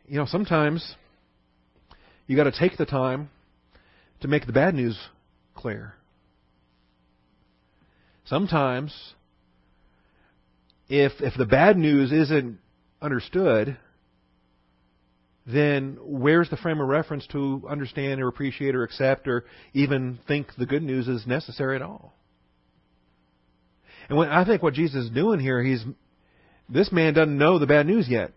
A: You know, sometimes you got to take the time to make the bad news clear. Sometimes, if if the bad news isn't understood, then where's the frame of reference to understand or appreciate or accept or even think the good news is necessary at all? And when, I think what Jesus is doing here, he's this man doesn't know the bad news yet.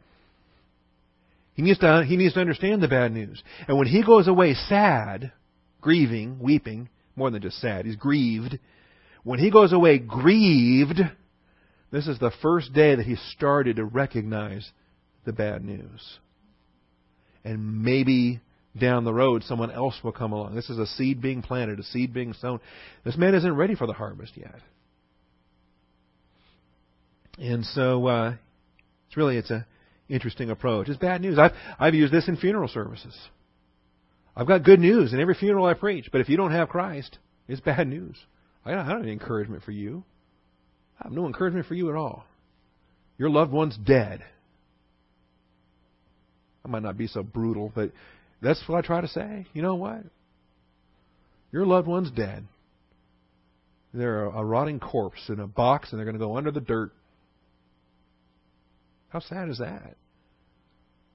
A: He needs to he needs to understand the bad news. And when he goes away sad, grieving, weeping, more than just sad, he's grieved. When he goes away grieved, this is the first day that he started to recognize the bad news and maybe down the road, someone else will come along. This is a seed being planted, a seed being sown. This man isn't ready for the harvest yet. And so, uh, it's really, it's a interesting approach. It's bad news. I've, I've used this in funeral services. I've got good news in every funeral I preach, but if you don't have Christ, it's bad news. I don't have any encouragement for you. I have no encouragement for you at all. Your loved one's dead. I might not be so brutal, but that's what I try to say. You know what? Your loved one's dead. They're a, rotting corpse in a box, and they're going to go under the dirt. How sad is that?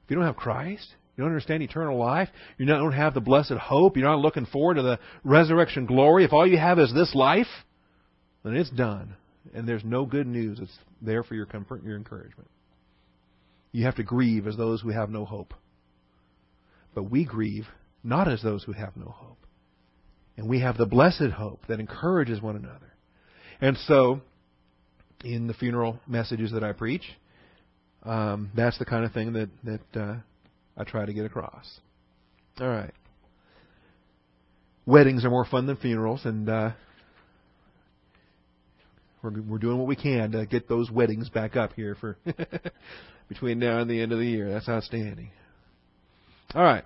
A: If you don't have Christ, you don't understand eternal life, you don't have the blessed hope, you're not looking forward to the resurrection glory, if all you have is this life, then it's done. And there's no good news. It's there for your comfort and your encouragement. You have to grieve as those who have no hope. But we grieve not as those who have no hope. And we have the blessed hope that encourages one another. And so, in the funeral messages that I preach, um, that's the kind of thing that that uh, I try to get across. All right. Weddings are more fun than funerals, and uh, we're we're doing what we can to get those weddings back up here for between now and the end of the year. That's outstanding. All right.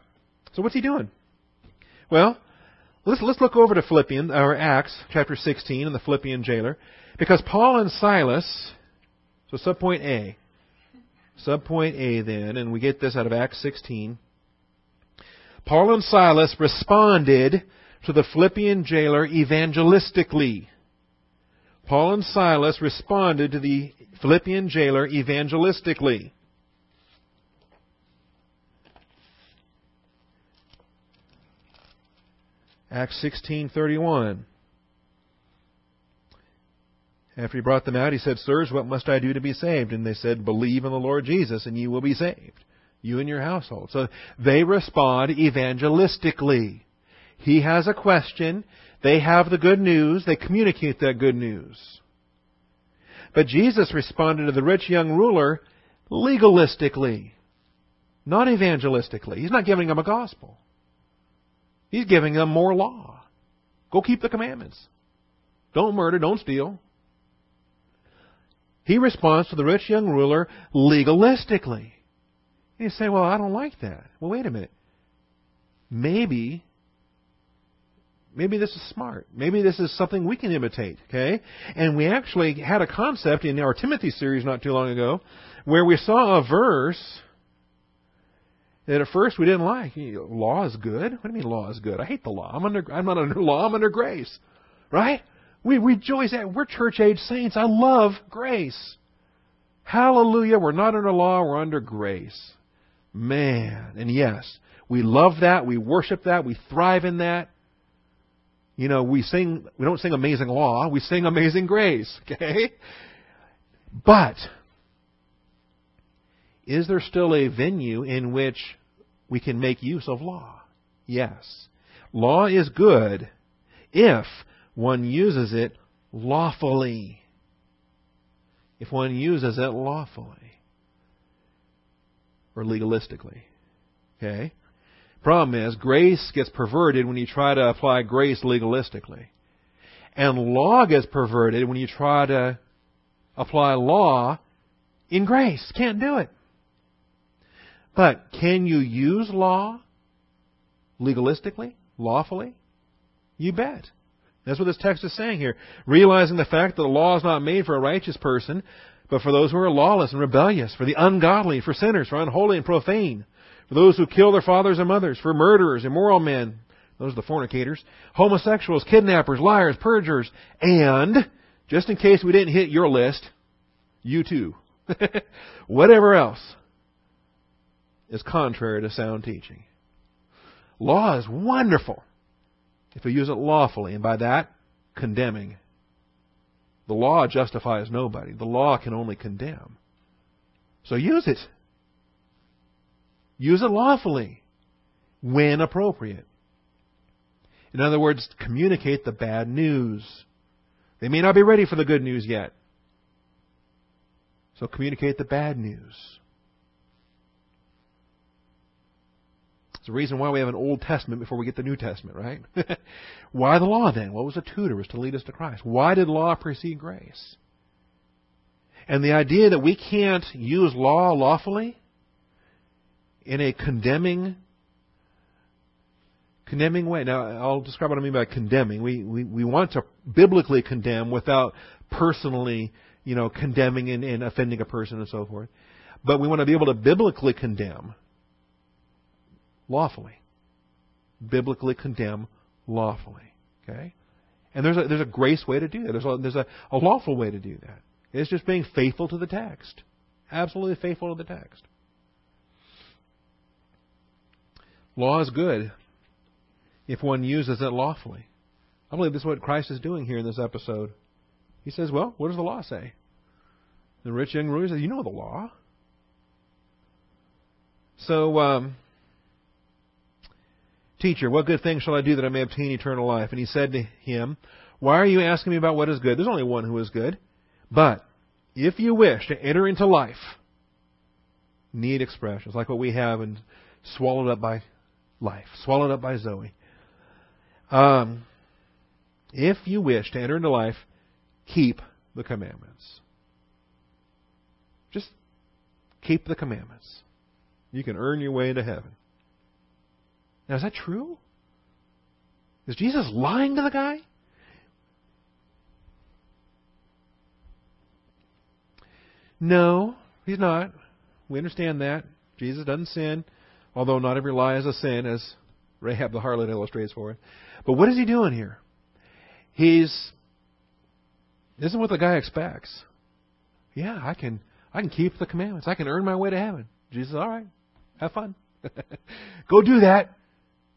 A: So what's he doing? Well, let's let's look over to Philippians or Acts chapter 16 and the Philippian jailer because Paul and Silas. So subpoint A. Subpoint A then, and we get this out of Acts 16. Paul and Silas responded to the Philippian jailer evangelistically. Paul and Silas responded to the Philippian jailer evangelistically. Acts 16:31 after he brought them out, he said, Sirs, what must I do to be saved? And they said, Believe in the Lord Jesus, and you will be saved, you and your household. So they respond evangelistically. He has a question. They have the good news. They communicate that good news. But Jesus responded to the rich young ruler legalistically, not evangelistically. He's not giving them a gospel. He's giving them more law. Go keep the commandments. Don't murder, don't steal, he responds to the rich young ruler legalistically. You say, well, I don't like that. Well, wait a minute. Maybe, maybe this is smart. Maybe this is something we can imitate, okay? And we actually had a concept in our Timothy series not too long ago where we saw a verse that at first we didn't like. Law is good? What do you mean law is good? I hate the law. I'm under, I'm not under law, I'm under grace. Right? We rejoice at we're church age saints. I love grace. Hallelujah. We're not under law, we're under grace. Man. And yes, we love that. We worship that. We thrive in that. You know, we sing, we don't sing amazing law, we sing amazing grace. Okay? But, is there still a venue in which we can make use of law? Yes. Law is good if one uses it lawfully. If one uses it lawfully or legalistically. Okay? The problem is, grace gets perverted when you try to apply grace legalistically. And law gets perverted when you try to apply law in grace. Can't do it. But can you use law legalistically, lawfully? You bet. That's what this text is saying here. Realizing the fact that the law is not made for a righteous person, but for those who are lawless and rebellious, for the ungodly, for sinners, for unholy and profane, for those who kill their fathers and mothers, for murderers, immoral men, those are the fornicators, homosexuals, kidnappers, liars, perjurers, and, just in case we didn't hit your list, you too. Whatever else is contrary to sound teaching. Law is wonderful if we use it lawfully, and by that, condemning. The law justifies nobody. The law can only condemn. So use it. Use it lawfully when appropriate. In other words, communicate the bad news. They may not be ready for the good news yet. So communicate the bad news. It's the reason why we have an Old Testament before we get the New Testament, right? why the law then? What was a tutor? Was to lead us to Christ. Why did law precede grace? And the idea that we can't use law lawfully in a condemning condemning way. Now, I'll describe what I mean by condemning. We, we, we want to biblically condemn without personally, you know, condemning and, and offending a person and so forth. But we want to be able to biblically condemn lawfully. Biblically condemn lawfully. Okay? And there's a, there's a grace way to do that. There's a, there's a, a lawful way to do that. It's just being faithful to the text. Absolutely faithful to the text. Law is good if one uses it lawfully. I believe this is what Christ is doing here in this episode. He says, Well, what does the law say? The rich young ruler says, You know the law. So, um, Teacher, what good thing shall I do that I may obtain eternal life? And he said to him, Why are you asking me about what is good? There's only one who is good. But if you wish to enter into life, need expressions like what we have and swallowed up by life, swallowed up by Zoe. Um, if you wish to enter into life, keep the commandments. Just keep the commandments. You can earn your way into heaven. Now, is that true? Is Jesus lying to the guy? No, he's not. We understand that. Jesus doesn't sin, although not every lie is a sin, as Rahab the harlot illustrates for us. But what is he doing here? He's this is what the guy expects. Yeah, I can I can keep the commandments. I can earn my way to heaven. Jesus, all right, have fun. Go do that.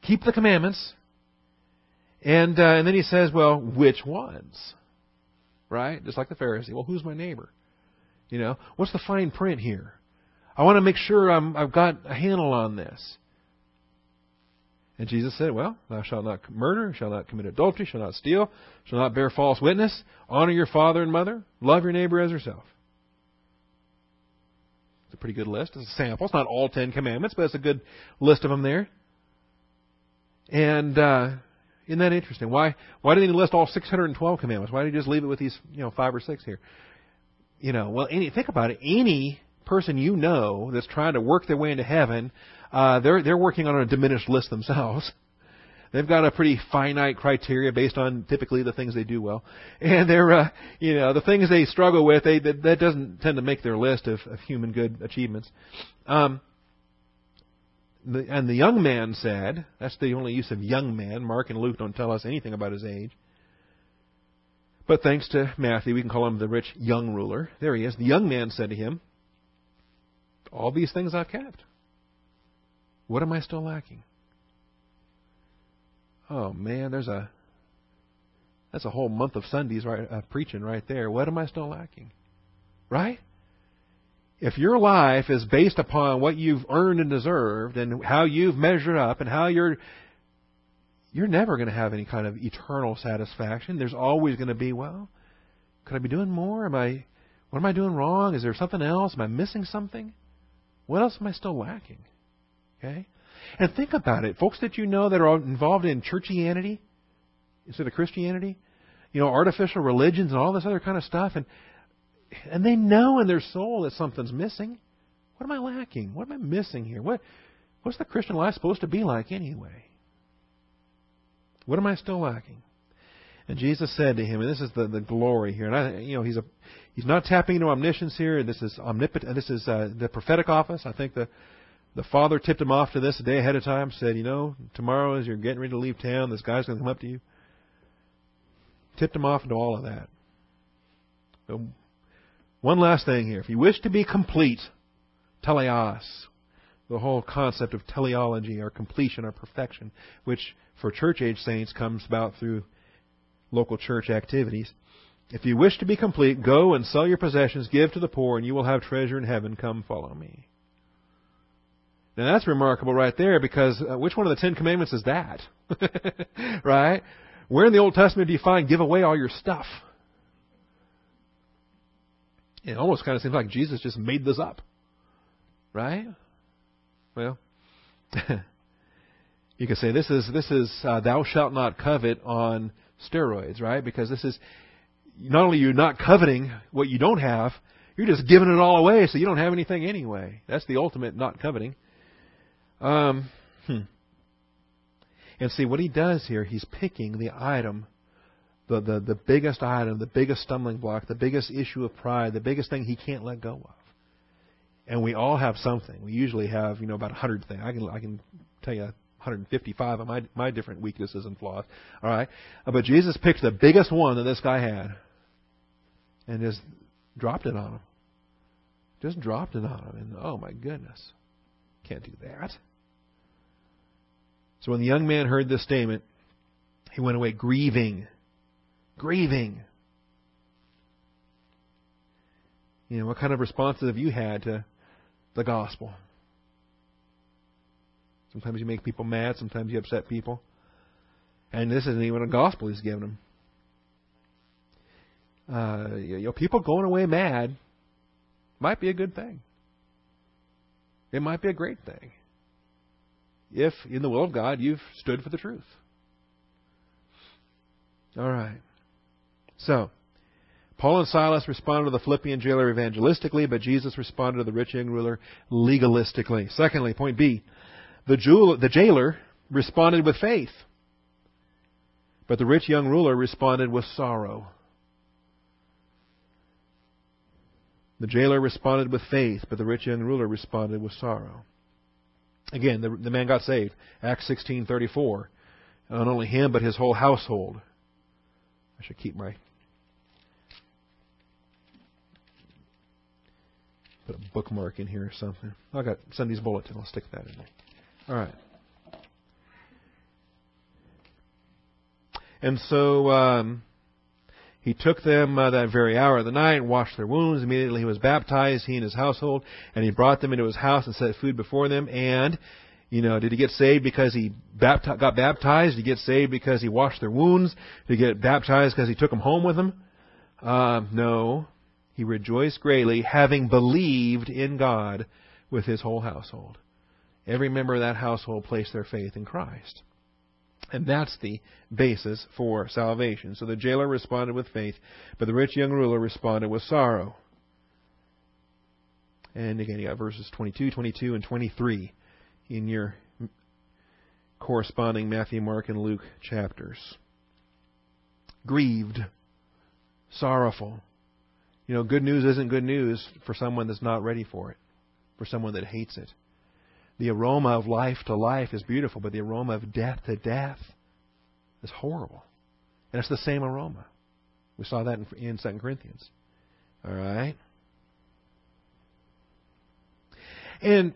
A: Keep the commandments. And uh, and then he says, well, which ones? Right? Just like the Pharisee. Well, who's my neighbor? You know, what's the fine print here? I want to make sure I'm, I've got a handle on this. And Jesus said, Well, thou shalt not murder, shalt not commit adultery, shalt not steal, shalt not bear false witness, honor your father and mother, love your neighbor as yourself. It's a pretty good list. It's a sample. It's not all Ten Commandments, but it's a good list of them there. And uh, isn't that interesting? Why why didn't he list all 612 commandments? Why did he just leave it with these you know five or six here? You know, well, any think about it. Any person you know that's trying to work their way into heaven, uh, they're they're working on a diminished list themselves. They've got a pretty finite criteria based on typically the things they do well, and they're uh, you know the things they struggle with. They that, that doesn't tend to make their list of, of human good achievements. Um, the, and the young man said, that's the only use of young man. Mark and Luke don't tell us anything about his age. But thanks to Matthew, we can call him the rich young ruler. There he is. The young man said to him, all these things I've kept. What am I still lacking? Oh man, there's a that's a whole month of Sundays right uh, preaching right there. What am I still lacking? Right? If your life is based upon what you've earned and deserved and how you've measured up and how you're you're never going to have any kind of eternal satisfaction. There's always going to be, well, could I be doing more? Am I what am I doing wrong? Is there something else? Am I missing something? What else am I still lacking? Okay? And think about it. Folks that you know that are involved in churchianity instead of Christianity, you know, artificial religions and all this other kind of stuff, and and they know in their soul that something's missing. What am I lacking? What am I missing here? What what's the Christian life supposed to be like anyway? What am I still lacking? And Jesus said to him, and this is the, the glory here, and I, you know, he's a He's not tapping into omniscience here. and This is omnipotent. This is uh, the prophetic office. I think the the father tipped him off to this a day ahead of time. Said, you know, tomorrow as you're getting ready to leave town, this guy's going to come up to you. Tipped him off into all of that. So, one last thing here. If you wish to be complete, teleos, the whole concept of teleology or completion or perfection, which for church age saints comes about through local church activities. If you wish to be complete, go and sell your possessions, give to the poor, and you will have treasure in heaven. Come follow me. Now that's remarkable right there because uh, which one of the Ten Commandments is that? right? Where in the Old Testament do you find give away all your stuff? It almost kind of seems like Jesus just made this up. Right? Well, You could say this is this is uh, thou shalt not covet on steroids, right? Because this is not only you're not coveting what you don't have, you're just giving it all away, so you don't have anything anyway. That's the ultimate not coveting. Um, hmm. And see what he does here, he's picking the item, the, the, the biggest item, the biggest stumbling block, the biggest issue of pride, the biggest thing he can't let go of. And we all have something. We usually have, you know, about a hundred things. I can I can tell you 155 of my my different weaknesses and flaws. All right, but Jesus picked the biggest one that this guy had, and just dropped it on him. Just dropped it on him, and oh my goodness, can't do that. So when the young man heard this statement, he went away grieving, grieving. You know, what kind of responses have you had to the gospel? Sometimes you make people mad, sometimes you upset people. And this isn't even a gospel he's giving them. Uh, you know, people going away mad might be a good thing. It might be a great thing. If, in the will of God, you've stood for the truth. All right. So, Paul and Silas responded to the Philippian jailer evangelistically, but Jesus responded to the rich young ruler legalistically. Secondly, point B, the, the jailer responded with faith, but the rich young ruler responded with sorrow. The jailer responded with faith, but the rich young ruler responded with sorrow. Again, the, the man got saved. Acts 16:34. Not only him, but his whole household. I should keep my put a bookmark in here or something. I got Sunday's bulletin. I'll stick that in there. All right. And so um, he took them uh, that very hour of the night and washed their wounds. Immediately he was baptized, he and his household, and he brought them into his house and set food before them. And, you know, did he get saved because he bapti- got baptized? Did he get saved because he washed their wounds? Did he get baptized because he took them home with him? Uh, no. He rejoiced greatly, having believed in God with his whole household. Every member of that household placed their faith in Christ. And that's the basis for salvation. So the jailer responded with faith, but the rich young ruler responded with sorrow. And again, you got verses 22, 22, and 23 in your corresponding Matthew, Mark, and Luke chapters. Grieved, sorrowful. You know, good news isn't good news for someone that's not ready for it, for someone that hates it. The aroma of life to life is beautiful, but the aroma of death to death is horrible. And it's the same aroma. We saw that in, in 2 Corinthians. All right? And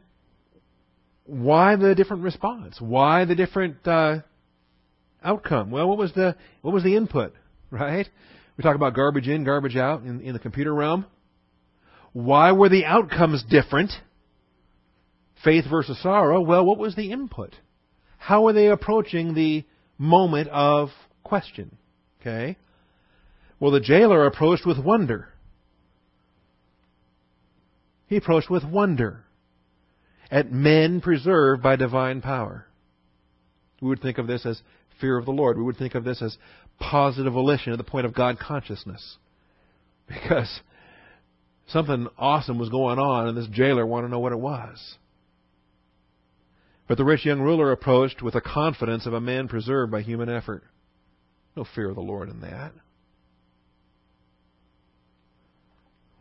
A: why the different response? Why the different uh, outcome? Well, what was the what was the input? Right? We talk about garbage in, garbage out in, in the computer realm. Why were the outcomes different? Faith versus sorrow, well, what was the input? How were they approaching the moment of question? Okay? Well, the jailer approached with wonder. He approached with wonder at men preserved by divine power. We would think of this as fear of the Lord. We would think of this as positive volition at the point of God consciousness. Because something awesome was going on, and this jailer wanted to know what it was. But the rich young ruler approached with the confidence of a man preserved by human effort. No fear of the Lord in that.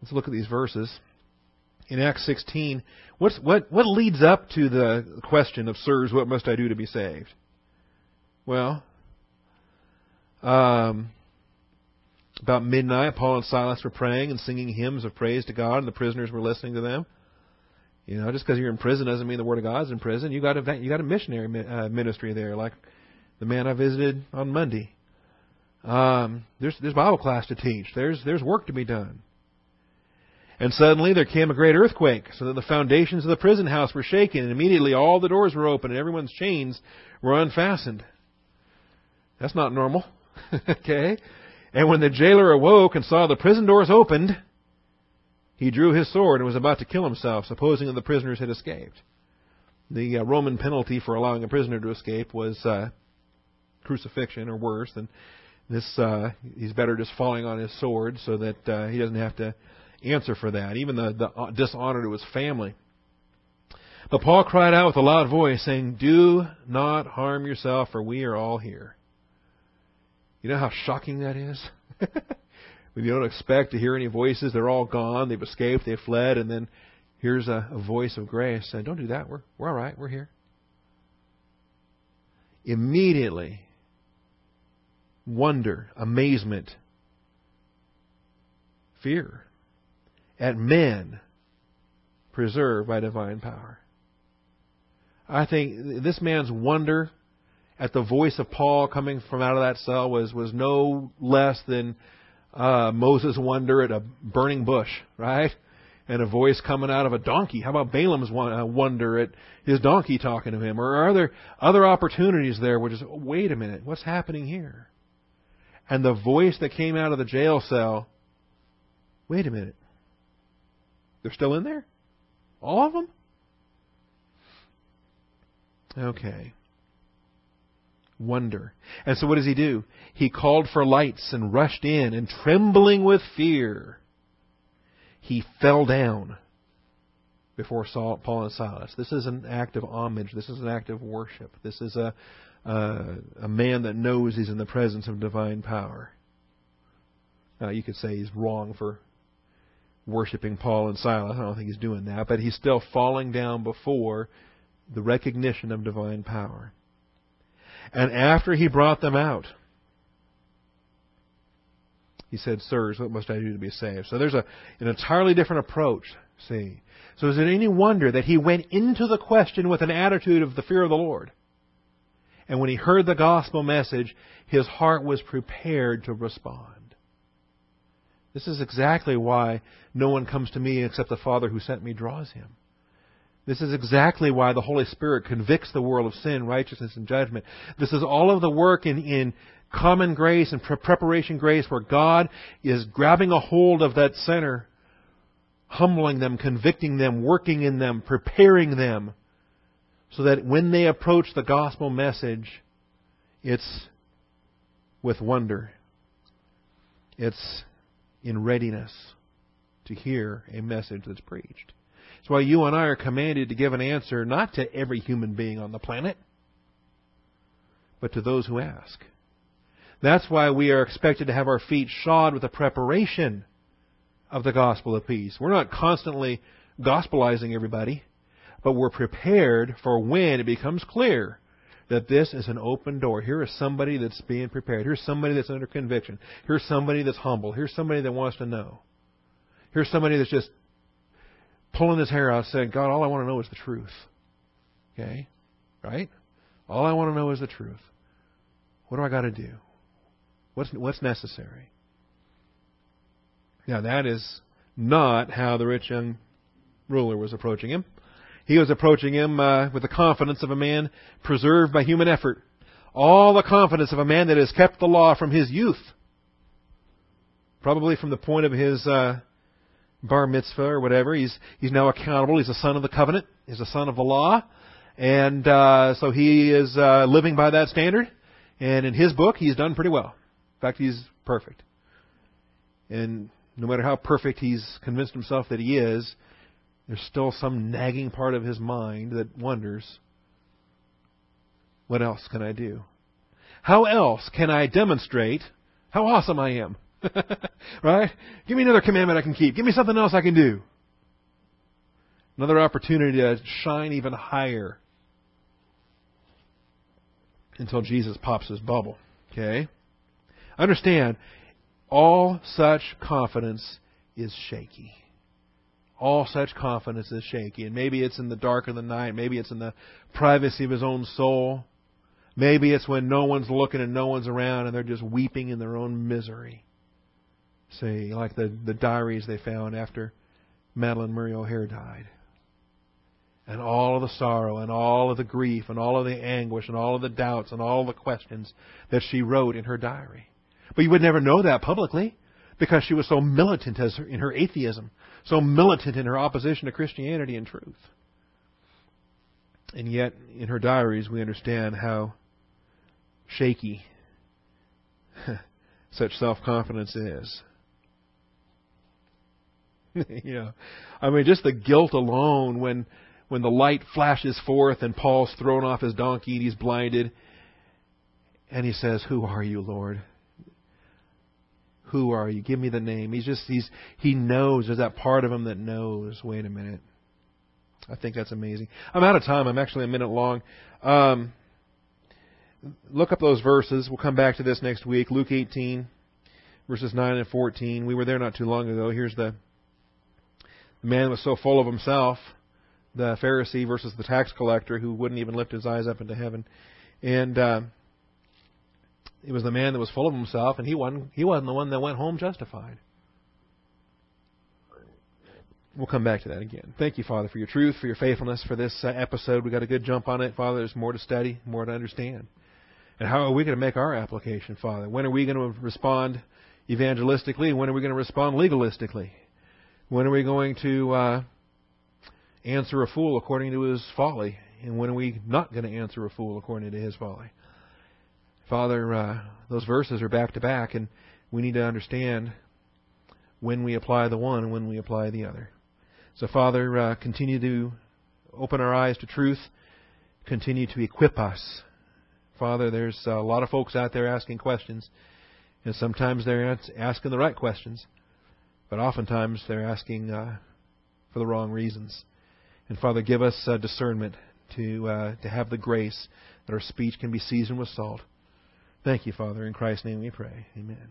A: Let's look at these verses. In Acts 16, what's, what, what leads up to the question of, Sirs, what must I do to be saved? Well, um, about midnight, Paul and Silas were praying and singing hymns of praise to God, and the prisoners were listening to them. You know, just because you're in prison doesn't mean the Word of God's in prison. You got a you got a missionary uh, ministry there, like the man I visited on Monday. Um, there's there's Bible class to teach. There's there's work to be done. And suddenly there came a great earthquake, so that the foundations of the prison house were shaken, and immediately all the doors were open, and everyone's chains were unfastened. That's not normal. okay? And when the jailer awoke and saw the prison doors opened, he drew his sword and was about to kill himself, supposing that the prisoners had escaped. the uh, Roman penalty for allowing a prisoner to escape was uh, crucifixion or worse. And this, uh, he's better just falling on his sword so that uh, he doesn't have to answer for that, even the, the uh, dishonor to his family. But Paul cried out with a loud voice, saying, Do not harm yourself, for we are all here. You know how shocking that is? when you don't expect to hear any voices, they're all gone, they've escaped, they've fled, and then here's a, a voice of grace saying, Don't do that, we're, we're all right, we're here. Immediately, wonder, amazement, fear at men preserved by divine power. I think this man's wonder at the voice of Paul coming from out of that cell was, was no less than uh, Moses' wonder at a burning bush, right? And a voice coming out of a donkey. How about Balaam's uh, wonder at his donkey talking to him? Or are there other opportunities there where just, wait a minute, what's happening here? And the voice that came out of the jail cell, wait a minute, they're still in there? All of them? Okay. Wonder. And so what does he do? He called for lights and rushed in, and trembling with fear, he fell down before Saul, Paul and Silas. This is an act of homage. This is an act of worship. This is a, uh, a man that knows he's in the presence of divine power. Now, you could say he's wrong for worshiping Paul and Silas. I don't think he's doing that, but he's still falling down before the recognition of divine power. And after he brought them out, he said, Sirs, what must I do to be saved? So there's a, an entirely different approach, see. So is it any wonder that he went into the question with an attitude of the fear of the Lord? And when he heard the gospel message, his heart was prepared to respond. This is exactly why no one comes to me except the Father who sent me draws him. This is exactly why the Holy Spirit convicts the world of sin, righteousness, and judgment. This is all of the work in, in common grace and pre- preparation grace where God is grabbing a hold of that sinner, humbling them, convicting them, working in them, preparing them, so that when they approach the gospel message, it's with wonder. It's in readiness to hear a message that's preached. That's why you and I are commanded to give an answer not to every human being on the planet, but to those who ask. That's why we are expected to have our feet shod with the preparation of the gospel of peace. We're not constantly gospelizing everybody, but we're prepared for when it becomes clear that this is an open door. Here is somebody that's being prepared. Here's somebody that's under conviction. Here's somebody that's humble. Here's somebody that wants to know. Here's somebody that's just pulling his hair out saying, God, all I want to know is the truth. Okay? Right? All I want to know is the truth. What do I got to do? What's, what's necessary? Now, that is not how the rich young ruler was approaching him. He was approaching him uh, with the confidence of a man preserved by human effort. All the confidence of a man that has kept the law from his youth. Probably from the point of his uh, bar mitzvah or whatever. He's he's now accountable. He's a son of the covenant. He's a son of the law, and uh, so he is uh, living by that standard. And in his book, he's done pretty well. In fact, he's perfect. And no matter how perfect he's convinced himself that he is, there's still some nagging part of his mind that wonders, what else can I do? How else can I demonstrate how awesome I am? right? Give me another commandment I can keep. Give me something else I can do. Another opportunity to shine even higher until Jesus pops his bubble. Okay? Understand, all such confidence is shaky. All such confidence is shaky. And maybe it's in the dark of the night. Maybe it's in the privacy of his own soul. Maybe it's when no one's looking and no one's around and they're just weeping in their own misery say, like the, the diaries they found after Madalyn Murray O'Hair died. And all of the sorrow and all of the grief and all of the anguish and all of the doubts and all the questions that she wrote in her diary. But you would never know that publicly because she was so militant as in her atheism, so militant in her opposition to Christianity and truth. And yet, in her diaries, we understand how shaky such self confidence is. you know, I mean, just the guilt alone when when the light flashes forth and Paul's thrown off his donkey and he's blinded, and he says, "Who are you, Lord?" Who are you? Give me the name. He's just he's he knows. There's that part of him that knows. Wait a minute. I think that's amazing. I'm out of time. I'm actually a minute long. Um, look up those verses. We'll come back to this next week. Luke 18, verses 9 and 14. We were there not too long ago. Here's the, the man was so full of himself, the Pharisee versus the tax collector who wouldn't even lift his eyes up into heaven. And uh, it was the man that was full of himself, and he wasn't, he wasn't the one that went home justified. We'll come back to that again. Thank you, Father, for your truth, for your faithfulness, for this uh, episode. We got a good jump on it, Father. There's more to study, more to understand. And how are we going to make our application, Father? When are we going to respond evangelistically? When are we going to respond legalistically? When are we going to uh, answer a fool according to his folly? And when are we not going to answer a fool according to his folly? Father, uh, those verses are back to back, and we need to understand when we apply the one and when we apply the other. So, Father, uh, continue to open our eyes to truth, continue to equip us. Father, there's a lot of folks out there asking questions, and sometimes they're asking the right questions, but oftentimes they're asking uh, for the wrong reasons. And Father, give us uh, discernment to uh, to have the grace that our speech can be seasoned with salt. Thank you, Father. In Christ's name we pray. Amen.